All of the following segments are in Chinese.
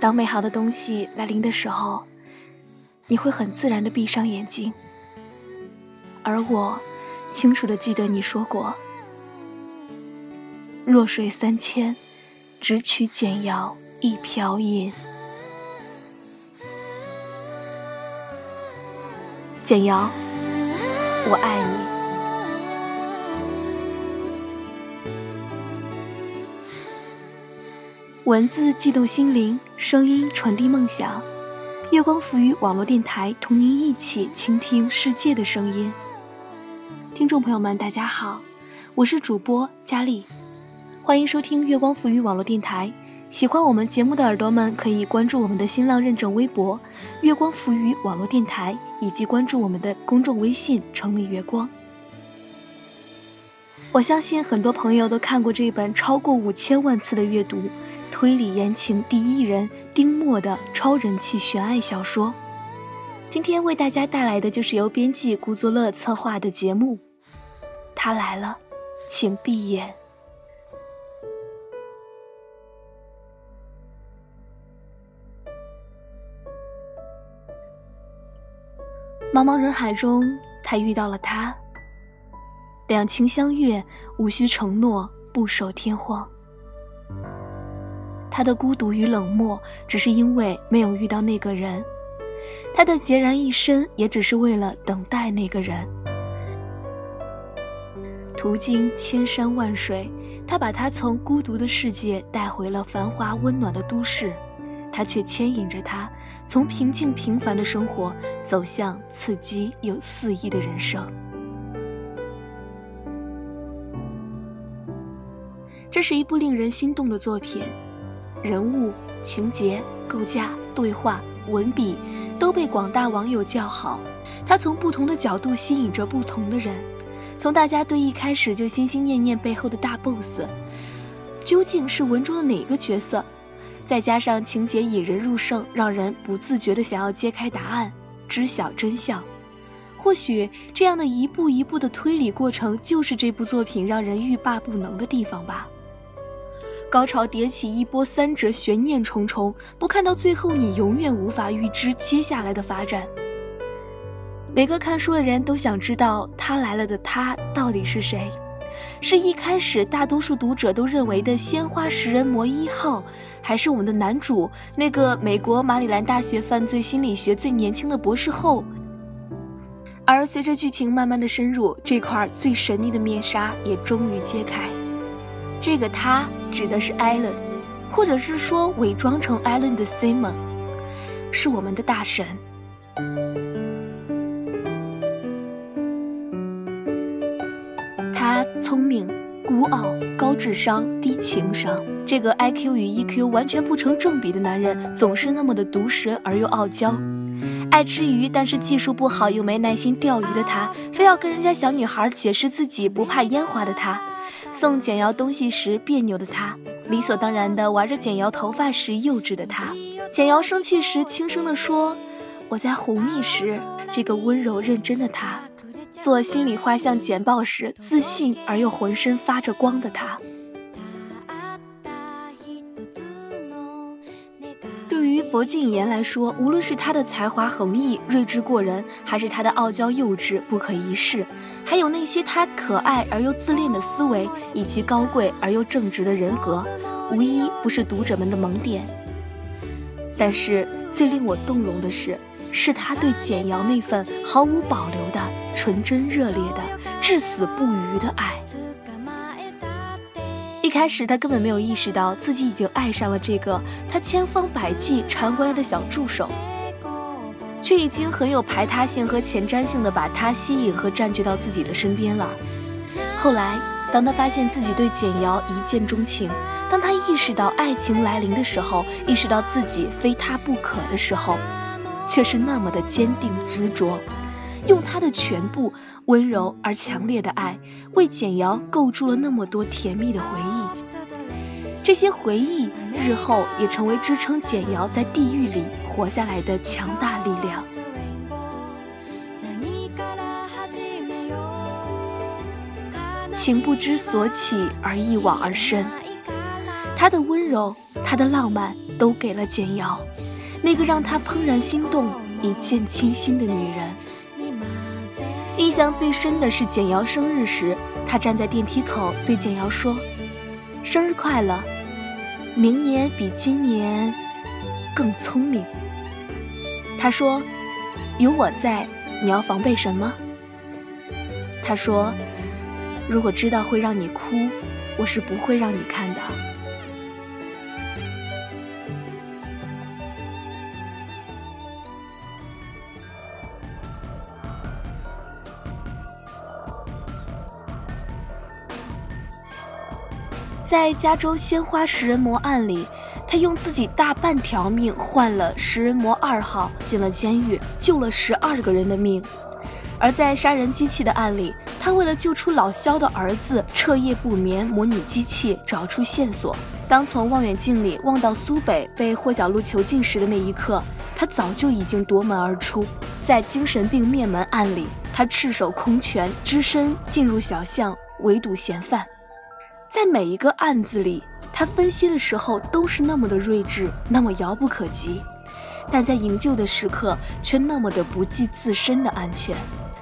当美好的东西来临的时候，你会很自然的闭上眼睛。而我，清楚的记得你说过：“弱水三千，只取简瑶一瓢饮。”简瑶，我爱你。文字悸动心灵，声音传递梦想。月光浮于网络电台，同您一起倾听世界的声音。听众朋友们，大家好，我是主播佳丽，欢迎收听月光浮于网络电台。喜欢我们节目的耳朵们，可以关注我们的新浪认证微博“月光浮于网络电台”，以及关注我们的公众微信“城里月光”。我相信很多朋友都看过这本超过五千万次的阅读。推理言情第一人丁墨的超人气悬爱小说，今天为大家带来的就是由编辑顾作乐策划的节目。他来了，请闭眼。茫茫人海中，他遇到了他。两情相悦，无需承诺，不守天荒。他的孤独与冷漠，只是因为没有遇到那个人；他的孑然一身，也只是为了等待那个人。途经千山万水，他把他从孤独的世界带回了繁华温暖的都市，他却牵引着他从平静平凡的生活走向刺激又肆意的人生。这是一部令人心动的作品。人物、情节、构架、对话、文笔都被广大网友叫好。他从不同的角度吸引着不同的人，从大家对一开始就心心念念背后的大 boss，究竟是文中的哪个角色？再加上情节引人入胜，让人不自觉地想要揭开答案，知晓真相。或许这样的一步一步的推理过程，就是这部作品让人欲罢不能的地方吧。高潮迭起，一波三折，悬念重重。不看到最后，你永远无法预知接下来的发展。每个看书的人都想知道他来了的他到底是谁？是一开始大多数读者都认为的鲜花食人魔一号，还是我们的男主那个美国马里兰大学犯罪心理学最年轻的博士后？而随着剧情慢慢的深入，这块最神秘的面纱也终于揭开。这个他指的是艾伦，或者是说伪装成艾伦的 Simon，是我们的大神。他聪明、孤傲、高智商、低情商。这个 IQ 与 EQ 完全不成正比的男人，总是那么的毒舌而又傲娇。爱吃鱼，但是技术不好又没耐心钓鱼的他，非要跟人家小女孩解释自己不怕烟花的他。送简瑶东西时别扭的他，理所当然的玩着简瑶头发时幼稚的他，简瑶生气时轻声的说：“我在哄你时，这个温柔认真的他，做心理画像简报时自信而又浑身发着光的他。”对于薄靳言来说，无论是他的才华横溢、睿智过人，还是他的傲娇幼稚、不可一世。还有那些他可爱而又自恋的思维，以及高贵而又正直的人格，无一不是读者们的萌点。但是最令我动容的是，是他对简瑶那份毫无保留的纯真热烈的至死不渝的爱。一开始他根本没有意识到自己已经爱上了这个他千方百计缠回来的小助手。却已经很有排他性和前瞻性的把他吸引和占据到自己的身边了。后来，当他发现自己对简瑶一见钟情，当他意识到爱情来临的时候，意识到自己非他不可的时候，却是那么的坚定执着，用他的全部温柔而强烈的爱，为简瑶构筑了那么多甜蜜的回忆。这些回忆日后也成为支撑简瑶在地狱里活下来的强大力量。情不知所起而一往而深，他的温柔，他的浪漫，都给了简瑶，那个让他怦然心动、一见倾心的女人。印象最深的是简瑶生日时，他站在电梯口对简瑶说：“生日快乐，明年比今年更聪明。”他说：“有我在，你要防备什么？”他说：“如果知道会让你哭，我是不会让你看的。”在加州鲜花食人魔案里，他用自己大半条命换了食人魔二号进了监狱，救了十二个人的命；而在杀人机器的案里，他为了救出老肖的儿子，彻夜不眠模拟机器，找出线索。当从望远镜里望到苏北被霍小璐囚禁时的那一刻，他早就已经夺门而出。在精神病灭门案里，他赤手空拳，只身进入小巷，围堵嫌犯。在每一个案子里，他分析的时候都是那么的睿智，那么遥不可及；但在营救的时刻，却那么的不计自身的安全。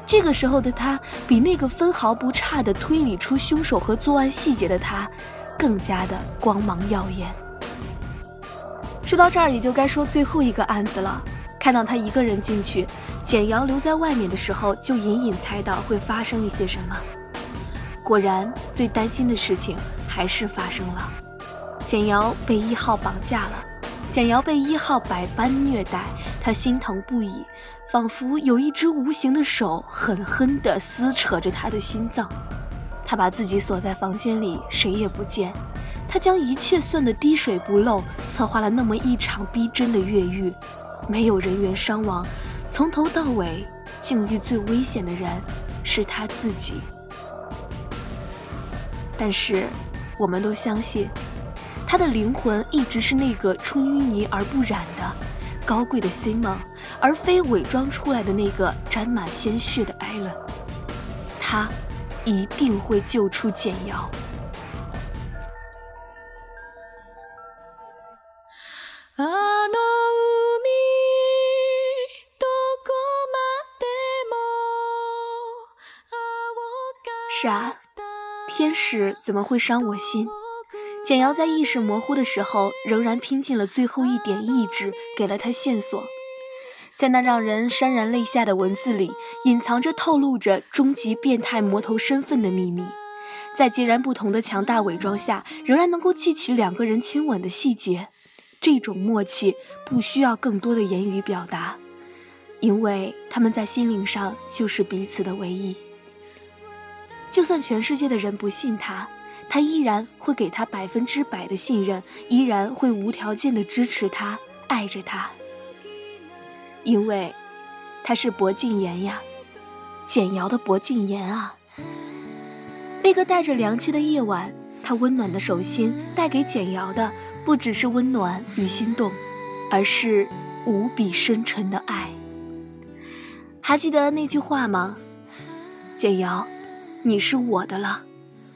这个时候的他，比那个分毫不差的推理出凶手和作案细节的他，更加的光芒耀眼。说到这儿，也就该说最后一个案子了。看到他一个人进去，简瑶留在外面的时候，就隐隐猜到会发生一些什么。果然，最担心的事情还是发生了。简瑶被一号绑架了，简瑶被一号百般虐待，她心疼不已，仿佛有一只无形的手狠狠地撕扯着她的心脏。她把自己锁在房间里，谁也不见。她将一切算得滴水不漏，策划了那么一场逼真的越狱，没有人员伤亡，从头到尾，境遇最危险的人是她自己。但是，我们都相信，他的灵魂一直是那个出淤泥而不染的高贵的 Simon，而非伪装出来的那个沾满鲜血的艾伦。他一定会救出简瑶。天使怎么会伤我心？简瑶在意识模糊的时候，仍然拼尽了最后一点意志，给了他线索。在那让人潸然泪下的文字里，隐藏着透露着终极变态魔头身份的秘密。在截然不同的强大伪装下，仍然能够记起两个人亲吻的细节。这种默契不需要更多的言语表达，因为他们在心灵上就是彼此的唯一。就算全世界的人不信他，他依然会给他百分之百的信任，依然会无条件的支持他，爱着他。因为，他是薄靳言呀，简瑶的薄靳言啊。那个带着凉气的夜晚，他温暖的手心带给简瑶的，不只是温暖与心动，而是无比深沉的爱。还记得那句话吗？简瑶。你是我的了，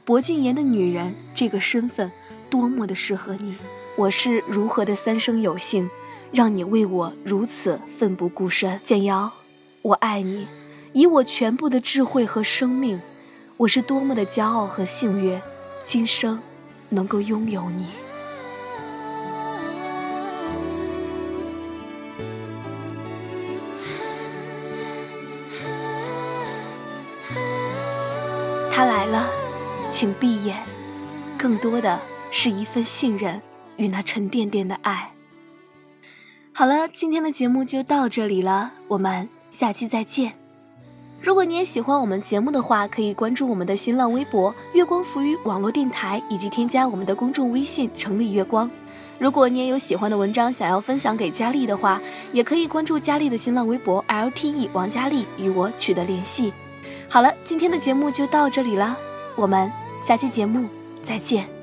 薄靳言的女人，这个身份多么的适合你！我是如何的三生有幸，让你为我如此奋不顾身。简瑶，我爱你，以我全部的智慧和生命，我是多么的骄傲和幸运，今生能够拥有你。了，请闭眼，更多的是一份信任与那沉甸甸的爱。好了，今天的节目就到这里了，我们下期再见。如果你也喜欢我们节目的话，可以关注我们的新浪微博“月光浮语网络电台”，以及添加我们的公众微信“城里月光”。如果你也有喜欢的文章想要分享给佳丽的话，也可以关注佳丽的新浪微博 “lte 王佳丽”与我取得联系。好了，今天的节目就到这里了，我们下期节目再见。